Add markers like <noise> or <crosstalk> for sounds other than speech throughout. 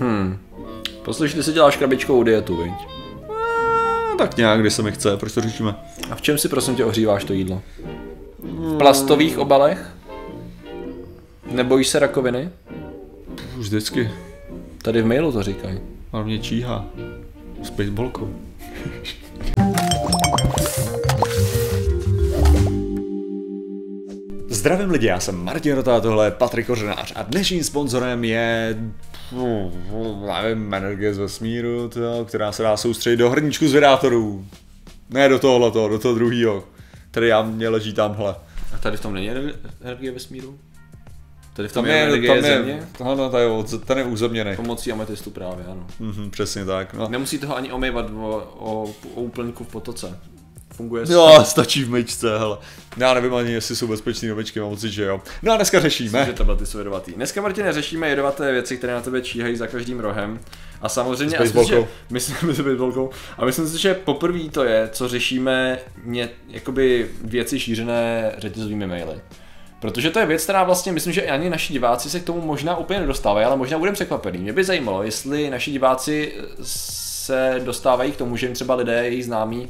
Hmm. Poslyšeli si děláš krabičkovou dietu, viď? No, tak nějak, kdy se mi chce, proč to řešíme? A v čem si prosím tě ohříváš to jídlo? V plastových obalech? Nebojíš se rakoviny? Už vždycky. Tady v mailu to říkají. Ale mě číhá. S baseballkou. Zdravím lidi, já jsem Martin Rota, tohle je Patrik Kořenář a dnešním sponzorem je nevím, energie z vesmíru, to, která se dá soustředit do hrníčku zvědátorů. Ne do tohoto, do toho druhého, který já mě leží tamhle. A tady v tom není energie vesmíru? Tady v tom Tam je, je, energie tam země? je, ano, to je, ten je. Pomocí ametistu právě, ano. Mhm, přesně tak. No. Nemusí toho ani omývat o, o, o úplňku v potoce. Funguje Jo, stačí v myčce, hele. Já nevím ani, jestli jsou bezpečný novičky, mám pocit, že jo. No a dneska řešíme. že tablety jsou jedovatý. Dneska, Martine, řešíme jedovaté věci, které na tebe číhají za každým rohem. A samozřejmě, S myslím, že, <laughs> myslím, s baseballkou. A myslím si, že poprvé to je, co řešíme ně, jakoby věci šířené řetězovými maily. Protože to je věc, která vlastně, myslím, že ani naši diváci se k tomu možná úplně nedostávají, ale možná budeme překvapený. Mě by zajímalo, jestli naši diváci se dostávají k tomu, že jim třeba lidé, jejich známí,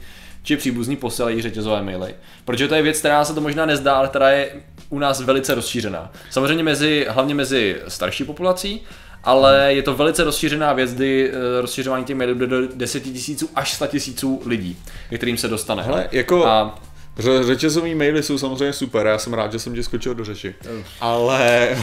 či příbuzní posílají řetězové maily. Protože to je věc, která se to možná nezdá, ale která je u nás velice rozšířená. Samozřejmě mezi, hlavně mezi starší populací, ale je to velice rozšířená věc, kdy eh, rozšiřování těch mailů jde do 10 tisíců až 100 tisíců lidí, kterým se dostane. Hele, jako- A Ře- řetězový maily jsou samozřejmě super, já jsem rád, že jsem tě skočil do řeči. Ale...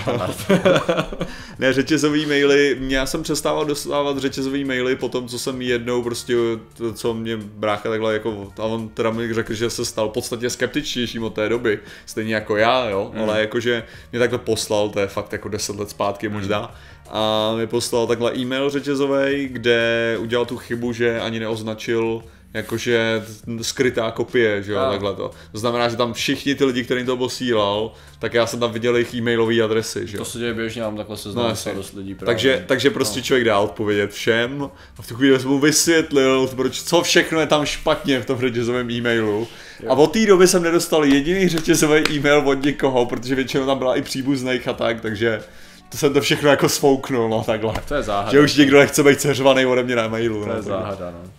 <laughs> ne, řetězový maily, já jsem přestával dostávat řetězový maily po tom, co jsem jednou prostě, to, co mě brácha takhle jako, a on teda mi řekl, že se stal v podstatě skeptičtějším od té doby, stejně jako já, jo, mm. ale jakože mě takhle poslal, to je fakt jako 10 let zpátky možná, a mi poslal takhle e-mail řetězový, kde udělal tu chybu, že ani neoznačil jakože skrytá kopie, že jo, A. takhle to. To znamená, že tam všichni ty lidi, kterým to posílal, tak já jsem tam viděl jejich e-mailové adresy, že jo. to se děje běžně, mám takhle No, seznam no, dost lidí. Právě. Takže, takže prostě člověk dá odpovědět všem a v tu chvíli jsem mu vysvětlil, proč, co všechno je tam špatně v tom řetězovém e-mailu. A od té doby jsem nedostal jediný řetězový e-mail od nikoho, protože většinou tam byla i příbuzných a tak, takže to jsem to všechno jako svouknul, no takhle. to je záhada. Že už nikdo nechce být seřvaný ode mě na mailu. To no, je záhada, no.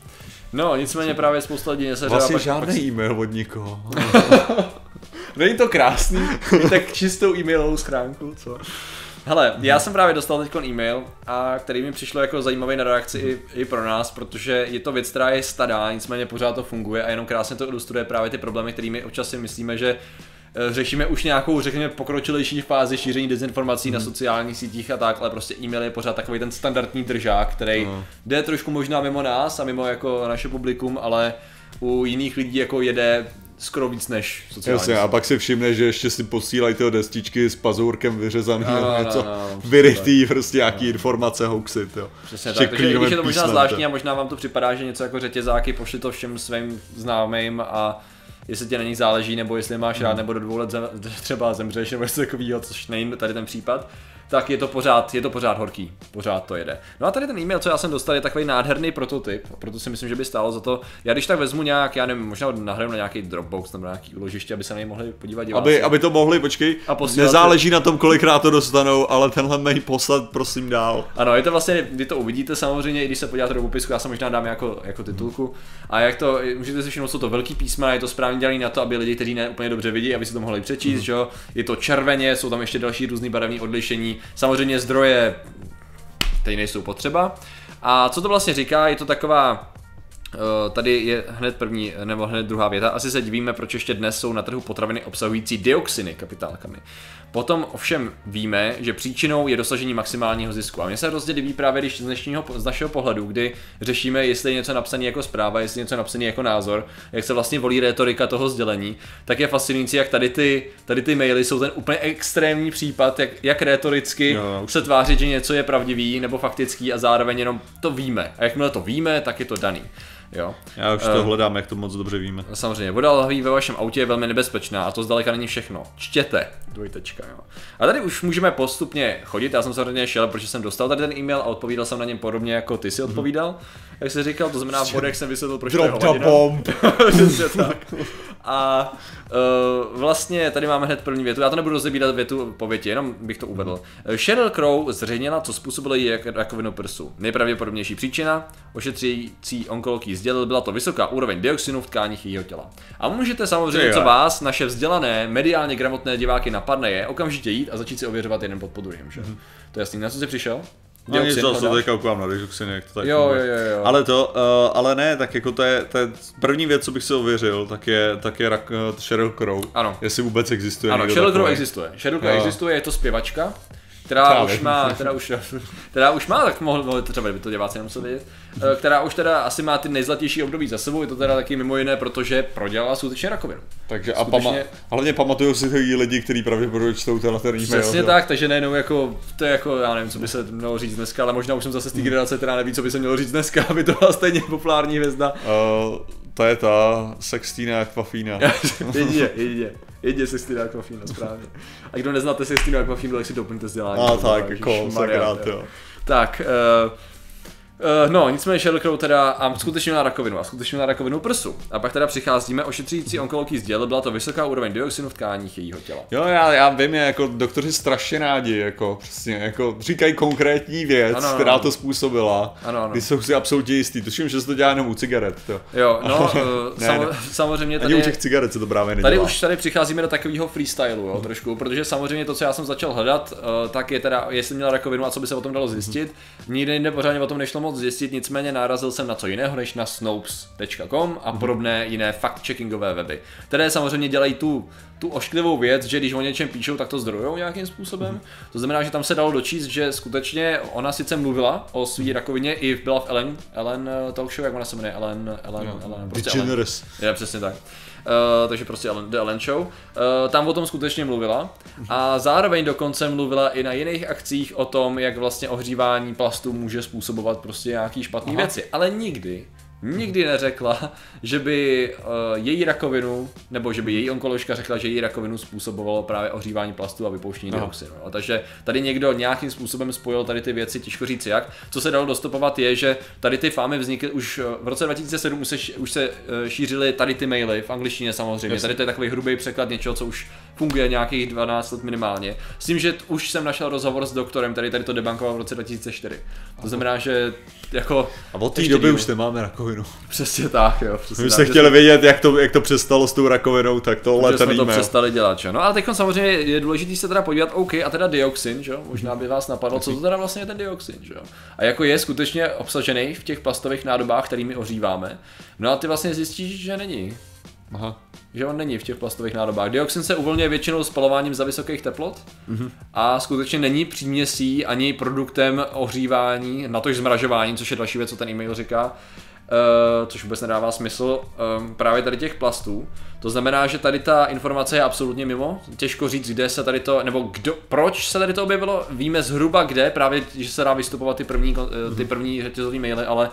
No, nicméně právě spousta lidí se Vlastně pak, žádný pak, e-mail od nikoho. <laughs> Není to krásný? <laughs> Mít tak čistou e-mailovou schránku, co? Hele, já jsem právě dostal teď e-mail, a který mi přišlo jako zajímavý na reakci i, i pro nás, protože je to věc, která je stará, nicméně pořád to funguje a jenom krásně to ilustruje právě ty problémy, kterými občas si myslíme, že řešíme už nějakou, řekněme, pokročilejší fázi šíření dezinformací na sociálních sítích a tak, ale prostě e-mail je pořád takový ten standardní držák, který No. jde trošku možná mimo nás a mimo jako naše publikum, ale u jiných lidí jako jede skoro víc než sociální Jasně, a pak si všimne, že ještě si posílají tyho destičky s pazourkem vyřezaný Ano, nebo ano, něco ano, přesně vyrytý, prostě nějaký informace, hoaxy, jo. Přesně Ještě tak, takže když je to možná písmem, zvláštní a možná vám to připadá, že něco jako řetězáky pošli to všem svým známým a jestli tě na nich záleží, nebo jestli je máš rád, nebo do dvou let zem, třeba zemřeš, nebo něco takového, což není tady ten případ, tak je to pořád, je to pořád horký, pořád to jede. No a tady ten e-mail, co já jsem dostal, je takový nádherný prototyp, proto si myslím, že by stálo za to. Já když tak vezmu nějak, já nevím, možná nahraju na nějaký Dropbox nebo na nějaký úložiště, aby se na něj mohli podívat diváci. Aby, aby to mohli, počkej, A nezáleží na tom, kolikrát to dostanou, ale tenhle mail poslat prosím dál. Ano, je to vlastně, vy to uvidíte samozřejmě, i když se podíváte do popisku, já se možná dám jako, jako titulku. A jak to, můžete si všimnout, jsou to velký písma, je to správně dělané na to, aby lidi, kteří ne úplně dobře vidí, aby si to mohli přečíst, že jo. Je to červeně, jsou tam ještě další různý barevné odlišení. Samozřejmě zdroje, které nejsou potřeba. A co to vlastně říká, je to taková Tady je hned první, nebo hned druhá věta. Asi se divíme, proč ještě dnes jsou na trhu potraviny obsahující dioxiny kapitálkami. Potom ovšem víme, že příčinou je dosažení maximálního zisku. A mně se hrozně líbí právě, když z, dnešního, z našeho pohledu, kdy řešíme, jestli je něco napsané jako zpráva, jestli je něco napsané jako názor, jak se vlastně volí retorika toho sdělení, tak je fascinující, jak tady ty, tady ty maily jsou ten úplně extrémní případ, jak, jak retoricky Jo, se tvářit, že něco je pravdivý nebo faktický a zároveň jenom to víme. A jakmile to víme, tak je to daný. Jo. Já už to hledám, jak to moc dobře víme. Samozřejmě, voda lahví ve vašem autě je velmi nebezpečná a to zdaleka není všechno. Čtěte. Dvojtečka, jo. A tady už můžeme postupně chodit, já jsem samozřejmě šel, protože jsem dostal tady ten e-mail a odpovídal jsem na něm podobně jako ty si odpovídal, jak jsi říkal, to znamená v bodech jsem vysvětlil, proč to je Drop the hovadina. bomb. <laughs> Tak. A uh, vlastně tady máme hned první větu, já to nebudu rozebírat větu po větě, jenom bych to uvedl. Eh, Sheryl Crow zřejměla, co způsobilo rak- rakovinu prsu. Nejpravděpodobnější příčina, ošetřující onkolog sdělil, byla to vysoká úroveň dioxinu v tkáních jejího těla. A můžete samozřejmě, co vás, naše vzdělané, mediálně gramotné diváky napadne, je okamžitě jít a začít si ověřovat jeden pod pod druhým, že? To je jasný, na co jsi přišel? No nic, to se teďka koukám na Dioxin, jak to tak Jo, jo, jo, jo. Ale to, uh, ale ne, tak jako to je, to je první věc, co bych si ověřil, tak je, tak je rak, uh, Sheryl Crow. Ano. Jestli vůbec existuje Ano, Sheryl Crow existuje. Sheryl Crow existuje, je to zpěvačka, která Právě. už má, která už, která už má, tak mohli to třeba by to diváci nemuseli vědět, eh, která už teda asi má ty nejzlatější období za sebou, je to teda taky mimo jiné, protože prodělala skutečně rakovinu. Takže a Skutečně- pama, hlavně pamatují si to i lidi, kteří pravděpodobně čtou ten. Přesně že? tak, takže nejenom jako, to je jako, já nevím, co by se mělo říct dneska, ale možná už jsem zase z té generace, která neví, co by se mělo říct dneska, aby to byla stejně populární hvězda. Uh, to je ta Sextina Aquafina. <laughs> jedině, jedině. Jedině Sextina Aquafina, správně. A kdo neznáte Sextina Aquafina, tak si doplňte vzdělání. A tak, jako, jo. jo. Tak, uh, Uh, no, nicméně Sheryl Crow teda a skutečně měla rakovinu a skutečně měla rakovinu prsu. A pak teda přicházíme, ošetřující onkolog jí sdělil, byla to vysoká úroveň dioxinu v tkáních jejího těla. Jo, já, já vím, je, jako doktoři strašně rádi, jako přesně, jako říkají konkrétní věc, Ano, která ano. to způsobila. Ano, ano. Když jsou si absolutně jistý. Tuším, že se to dělá jenom u cigaret. To. Jo, no, uh, Ne, samo, ne. samozřejmě Ani tady, u těch cigaret se to právě nedělá. tady už tady přicházíme do takového freestylu, jo, trošku, protože samozřejmě to, co já jsem začal hledat, uh, tak je teda, jestli měla rakovinu a co by se o tom dalo zjistit. Nikde jinde pořádně o tom nešlo moc zjistit, nicméně narazil jsem na co jiného než na snopes.com a podobné jiné fact-checkingové weby, které samozřejmě dělají tu, tu ošklivou věc, že když o něčem píšou, tak to zdrojou nějakým způsobem. To znamená, že tam se dalo dočíst, že skutečně ona sice mluvila o své rakovině, i byla v Ellen, Ellen eh, talk show, jak ona se jmenuje, Ellen, Ellen, Ellen, prostě Ellen. DeGeneres. Je, přesně tak. Uh, takže prostě Ellen, The Ellen Show. Uh, tam o tom skutečně mluvila a zároveň dokonce mluvila i na jiných akcích o tom, jak vlastně ohřívání plastu může způsobovat prostě nějaký špatné věci. Ale nikdy, nikdy neřekla, že by uh, její rakovinu, nebo že by její onkoložka řekla, že její rakovinu způsobovalo právě ohřívání plastu a vypouštění dioxinu. No, takže tady někdo nějakým způsobem spojil tady ty věci, těžko říct jak. Co se dalo dostupovat je, že tady ty fámy vznikly už eh, v roce 2007 už se, už se eh, šířily tady ty maily v angličtině samozřejmě. Jasně. Tady to je takový hrubý překlad něčeho, co už funguje nějakých 12 let minimálně. S tím, že už jsem našel rozhovor s doktorem, který tady to debankoval v roce 2004. To znamená, že jako... A od té doby už nemáme rakovinu. Přesně tak, jo. Přesně tak, že chtěli vědět, jak to, jak to přestalo s tou rakovinou, tak tohle ten jsme to přestali dělat, že? No ale teď samozřejmě je důležité se teda podívat, OK, a teda dioxin, že? jo? Možná by vás napadlo, co to teda vlastně je ten dioxin, že? jo? A jako je skutečně obsažený v těch plastových nádobách, kterými ohříváme. No a ty vlastně zjistíš, že není. Aha. Že on není v těch plastových nádobách. Dioxin se uvolňuje většinou spalováním za vysokých teplot Mhm. a skutečně není příměsí ani produktem ohřívání, natož zmražování, což je další věc, co ten e-mail říká. Uh, což vůbec nedává smysl, um, právě tady těch plastů. To znamená, že tady ta informace je absolutně mimo. Těžko říct, kde se tady to, nebo kdo, proč se tady to objevilo. Víme zhruba kde, právě, že se dá vystupovat ty první, eh, ty první řetězové maily, ale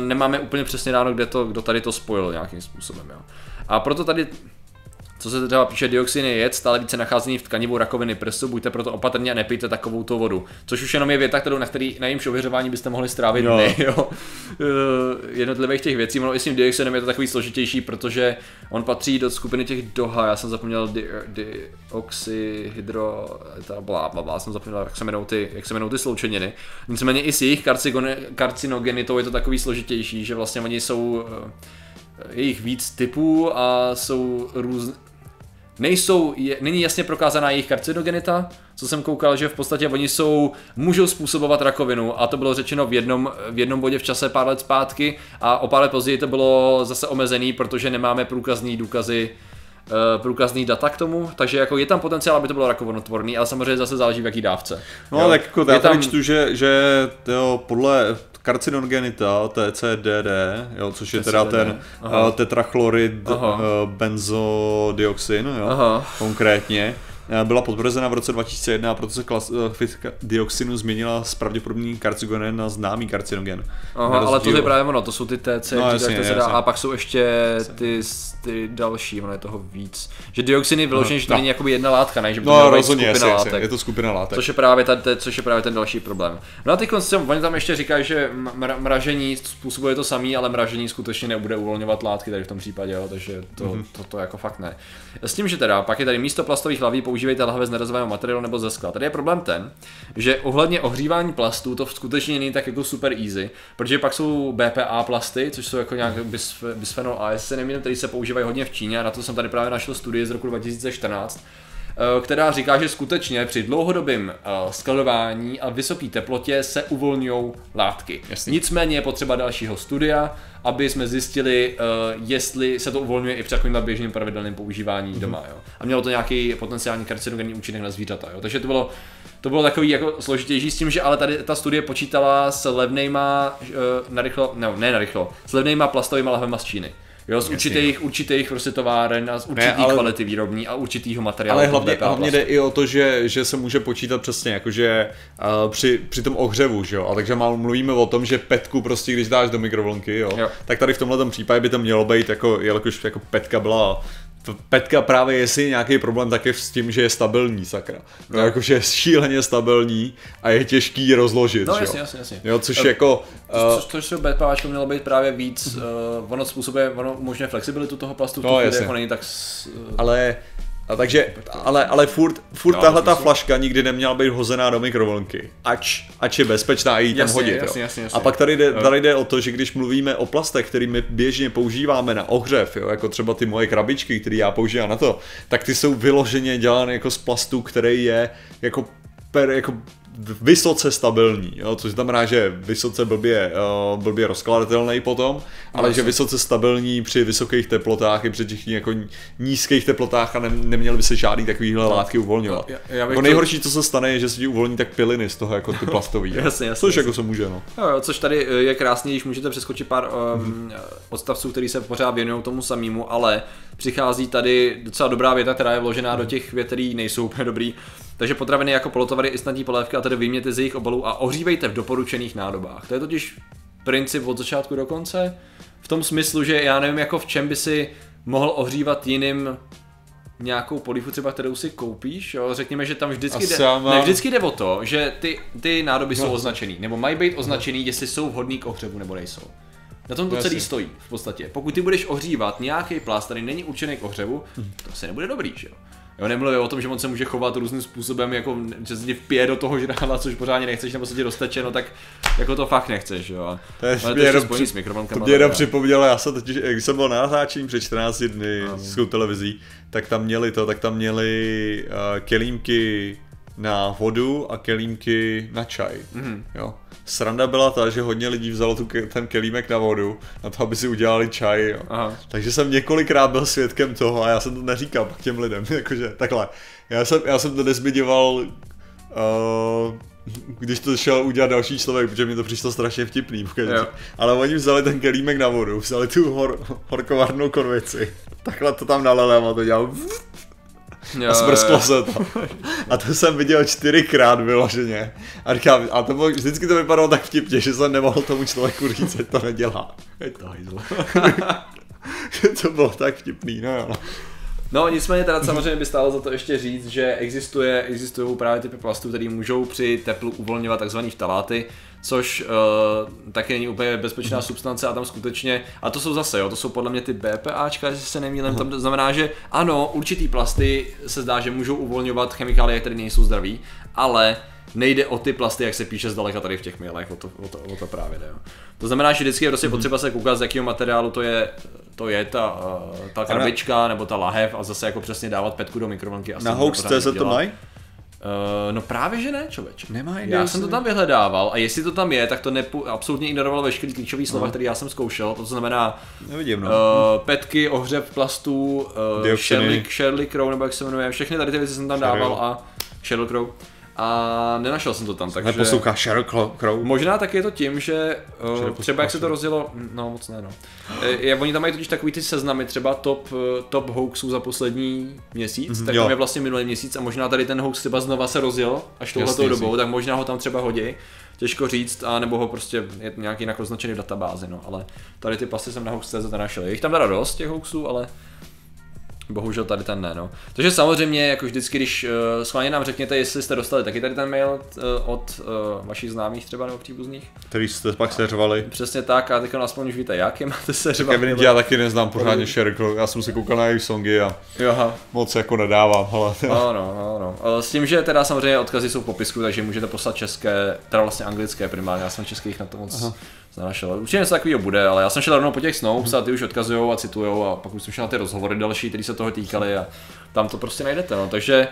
nemáme úplně přesně dáno, kde to, kdo tady to spojil nějakým způsobem. Jo. A proto tady co se třeba píše, dioxin je jed, stále více nacházený v tkanivu rakoviny prsu, buďte proto opatrní a nepijte takovou tu vodu. Což už jenom je věta, kterou na, který, na jejímž ověřování byste mohli strávit No. dny, <laughs> jo. Eh, Jednotlivých těch věcí, ono i s tím dioxinem je to takový složitější, protože on patří do skupiny těch DOHA, já jsem zapomněl di, dioxyhydro, ta blá, blá, blá, jsem zapomněl, jak se jmenou ty, jak se jmenou ty sloučeniny. Nicméně i s jejich karcinogenitou je to takový složitější, že vlastně oni jsou eh, je jich víc typů a jsou různé. Nejsou, je, není jasně prokázaná jejich karcinogenita, co jsem koukal, že v podstatě oni jsou, můžou způsobovat rakovinu a to bylo řečeno v jednom, v jednom bodě v čase pár let zpátky a o pár let později to bylo zase omezený, protože nemáme průkazný důkazy, eh, průkazný data k tomu, takže jako je tam potenciál, aby to bylo rakovinotvorný, ale samozřejmě zase záleží v jaký dávce. No Jo. tak jako já tam- čtu, že, že jo, podle karcinogenita TCDD, jo, což je teda TCDD, ten aha. uh, tetrachlorid Aha. uh, benzodioxin, jo, Aha. konkrétně, eh, byla potvrzena v roce 2001 a proto se klasifikace dioxinu změnila z pravděpodobný karcinogen na známý karcinogen. Aha, ale to je právě ono, to jsou ty TC, No, no, jasně, to se dá, a pak jsou ještě ty, ty další, ono je toho víc. Že dioxin je vyložený, že to tak. není jakoby jedna látka, ne? Že by to No rozhodně, skupina jasně, jasně, látek. je to skupina látek. Což je, právě ta, což je právě ten další problém. No a ty konce, oni tam ještě říkají, že mra- mražení způsobuje to samý, ale mražení skutečně nebude uvolňovat látky tady v tom případě, jo, takže to, Mhm. mm-hmm. to, to, jako fakt ne. S tím, že teda pak je tady místo plastových hlaví používejte lahve z nerazového materiálu nebo ze skla. Tady je problém ten, že ohledně ohřívání plastů to skutečně není tak jako super easy, protože pak jsou BPA plasty, což jsou jako nějak bisf- bisphenol A, jestli se nemýlím, který se používají hodně v Číně a na to jsem tady právě našel studii z roku 2014 eh, která říká, že skutečně při dlouhodobém eh, skladování a vysoké teplotě se uvolňují látky. Jasný. Nicméně je potřeba dalšího studia, aby jsme zjistili, eh, jestli se to uvolňuje i při takovým běžným pravidelném používání doma. Jo. A mělo to nějaký potenciální karcinogenní účinek na zvířata. Jo. Takže to bylo to bylo takový jako složitější s tím, že ale tady ta studie počítala s levnejma, uh, narychlo, ne, ne narychlo, s levnejma plastovými lahvema z Číny. Jo, z určitých, určitých prostě továren a z určitý ale- ale... kvality výrobní a určitýho materiálu. Ale toho hlavně, hlavně jde i o to, že, že se může počítat přesně, jakože uh, při, při tom ohřevu, že jo, a takže mal, mluvíme o tom, že petku prostě, když dáš do mikrovlnky, jo, Jo. tak tady v tomhle případě by to mělo být, jako, jelikož jako petka byla Petka právě jestli je nějaký problém tak je s tím, že je stabilní, sakra. No, No. jakože je šíleně stabilní a je těžký rozložit, No jasně, jasně, jasně. Jo, což Eh, jako... Což, Uh, což, což se BPAčko mělo být právě víc, uh, ono způsobuje, ono umožňuje flexibilitu toho plastu, No, chvíli, jasně. jako není tak s, uh, ale a takže, ale, ale furt, furt Jo, tahle ta flaška nikdy neměla být hozená do mikrovlnky. Ač, ač je bezpečná jí tam Jasně, hodit. jasně, jo. jasně, jasně. A pak tady jde, Jo. tady jde o to, že když mluvíme o plastech, který my běžně používáme na ohřev, jo, jako třeba ty moje krabičky, které já používám na to, tak ty jsou vyloženě dělané jako z plastu, který je jako per, jako vysoce stabilní, jo, což znamená, že vysoce blbě, uh, blbě rozkladatelný potom, ale jasně. že vysoce stabilní při vysokých teplotách i při těch jako nízkých teplotách a ne, neměly by se žádný takovýhle látky uvolňovat. já- já bych jako to- nejhorší, co se stane, je, že se ti uvolní tak piliny z toho jako ty plastový. jo. <laughs> Jasně, jasně, Což jasně. jako se může, no. Jo, jo, což tady eh, je krásný, když můžete přeskočit pár um, odstavců, který se pořád věnují tomu samému, ale přichází tady docela dobrá věta, která je vložená do těch vět, které nejsou úplně dobrý. Takže potraviny jako polotovary i snadní polévky a tedy vyjměte z jejich obalů a ohřívejte v doporučených nádobách. To je totiž princip od začátku do konce. V tom smyslu, že já nevím, jako v čem by si mohl ohřívat jiným nějakou polívku třeba, kterou si koupíš, jo? řekněme, že tam vždycky jde, mám- ne, vždycky jde o to, že ty, ty nádoby jsou označený, nebo mají být označený, jestli jsou vhodný k ohřevu nebo nejsou. Na tom to celý Jasně. stojí v podstatě. Pokud ty budeš ohřívat nějaký plast, který není určený k ohřevu, to asi nebude dobrý, že jo. Jo, nemluvím o tom, že on se může chovat různým způsobem, jako že se ti vpije do toho žrádla, což pořádně nechceš, nebo se ti rozteče, no tak jako to fakt nechceš, jo. To je, ale to jenom při- s. To mě jenom připomnělo, já jsem totiž, když jsem byl na natáčení před 14 dny s tou televizí, tak tam měli to, tak tam měli uh, kelímky na vodu a kelímky na čaj. Mm-hmm. Jo. Sranda byla ta, že hodně lidí vzalo tu, ten kelímek na vodu, na to, aby si udělali čaj. Jo. Aha. Takže jsem několikrát byl svědkem toho a já jsem to neříkal pak těm lidem, <laughs> jakože takhle. Já jsem, já jsem to nezmiňoval, uh, když to šel udělat další člověk, protože mi to přišlo strašně vtipný. Jo. Ale oni vzali ten kelímek na vodu, vzali tu hor, horkovarnou konvici, takhle to tam nalili a to dělal Jo, a jo. se to. A to jsem viděl čtyřikrát vyloženě. A říkám, a to bylo, vždycky to vypadalo tak vtipně, že jsem nemohl tomu člověku říct, že to nedělá. Je to hajzl. <laughs> to bylo tak vtipný, no jo. No nicméně teda samozřejmě by stálo za to ještě říct, že existuje, existují právě typy plastů, které můžou při teplu uvolňovat tzv. vtaláty, což uh, taky není úplně bezpečná substance a tam skutečně, a to jsou zase, jo, to jsou podle mě ty BPAčka, jestli se nemýlím, tam to znamená, že ano, určitý plasty se zdá, že můžou uvolňovat chemikálie, které nejsou zdraví, ale nejde o ty plasty, jak se píše zdaleka tady v těch mailech, o to, o to, o to právě jde. Jo. To znamená, že vždycky je prostě potřeba se koukat, z jakého materiálu to je, to je ta, uh, ta krabička nebo ta lahev a zase jako přesně dávat petku do mikrovlnky. Na hoax.cz to mají? Uh, no právě, že ne, člověče. Nemají, Já já jsem to tam vyhledával a jestli to tam je, tak to nepu, absolutně ignoroval veškerý klíčový slova, No. které já jsem zkoušel. To znamená Nevidím, no. uh, petky, ohřev plastů, uh. Sherlock, Sherlock Crow, nebo jak se jmenuje, všechny tady ty věci jsem tam Sheryl. dával a Sherlock Crow. A nenašel jsem to tam, takže... Neposlouchá Sheryl Crow? Možná tak je to tím, že uh, třeba jak se to rozjelo, no moc ne no. Je, oni tam mají totiž takový ty seznamy, třeba top, eh, top hoaxů za poslední měsíc, mm-hmm, tak jo. tam je vlastně minulý měsíc a možná tady ten hoax třeba znova se rozjel až touhletou dobou, tak možná ho tam třeba hodí těžko říct, a nebo ho prostě je nějak jinak označený v databázi, no, ale tady ty pasy jsem na hoax.cz našel. Je jich tam teda dost těch hoaxů, ale Bohužel tady ten ne, no. Takže samozřejmě, jako vždycky, když uh, schválně nám řekněte, jestli jste dostali taky tady ten mail uh, od uh, vašich známých třeba nebo příbuzných. Který jste pak seřvali. Přesně tak, a teď aspoň už víte, jak je máte seřvat. Kevin, já taky neznám pořádně Sherkl, já jsem si koukal na jejich songy a Aha. moc jako nedávám, ale... No, no, no, no. S tím, že teda samozřejmě odkazy jsou v popisku, takže můžete poslat české, teda vlastně anglické primárně, já jsem českých na to moc Aha Našel. Určitě něco takového bude, ale já jsem šel rovnou po těch Snopes a ty už odkazují a citují a pak už jsem šel na ty rozhovory další, které se toho týkaly a tam to prostě najdete, no. Takže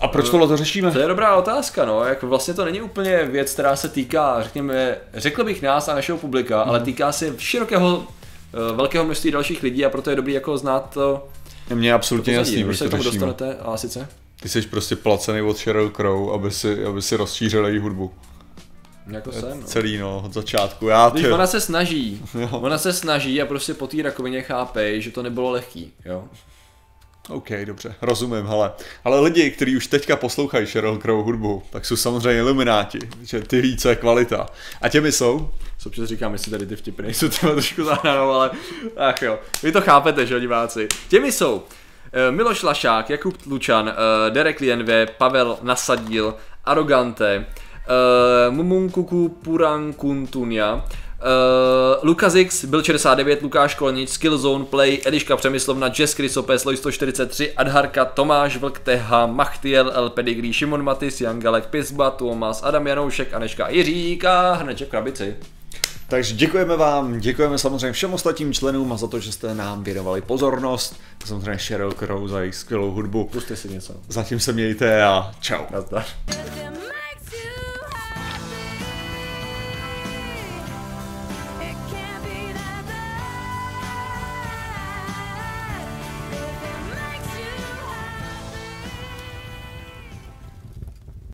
a proč tohle to řešíme? To je dobrá otázka, no. Jak vlastně to není úplně věc, která se týká, řekněme, řekl bych nás a našeho publika, mm. ale týká se širokého, eh, velkého množství dalších lidí a proto je dobrý jako znát to. Mě absolutně jasný, proč k tomu dostanete a sice? Ty jsi prostě placený od Sheryl Crow, aby si, aby si rozšířil její hudbu. Jako jsem, no. Celý, no, od začátku. Já, Když ona se snaží, <laughs> jo. ona se snaží a prostě po té rakovině chápe, že to nebylo lehký, jo. OK, dobře, rozumím, hele. Ale lidi, kteří už teďka poslouchají Sheryl Crow hudbu, tak jsou samozřejmě ilumináti, že ty ví, co je kvalita. A těmi jsou? Co občas říkám, jestli tady ty vtipy nejsou třeba trošku zahranou, ale ach jo, vy to chápete, že diváci. Těmi jsou eh, Miloš Lašák, Jakub Lučan, eh, Derek Lienve, Pavel Nasadil, Arogante, uh, Mumunkuku Purankuntunia, uh, Lukas X, byl 69, Lukáš Kolnič, Skillzone Play, Eliška Přemyslovna, Jess Krysopes, Loj 143, Adharka, Tomáš Vlk, Teha, Machtiel, El Pedigree, Šimon Matis, Jan Galek, Pisba, Tomas, Adam Janoušek, Aneška Jiřík a Hrneček Krabici. Takže děkujeme vám, děkujeme samozřejmě všem ostatním členům a za to, že jste nám věnovali pozornost. Samozřejmě Sheryl Crow za jejich skvělou hudbu. Puste si něco. Zatím se mějte a čau. Nazdar.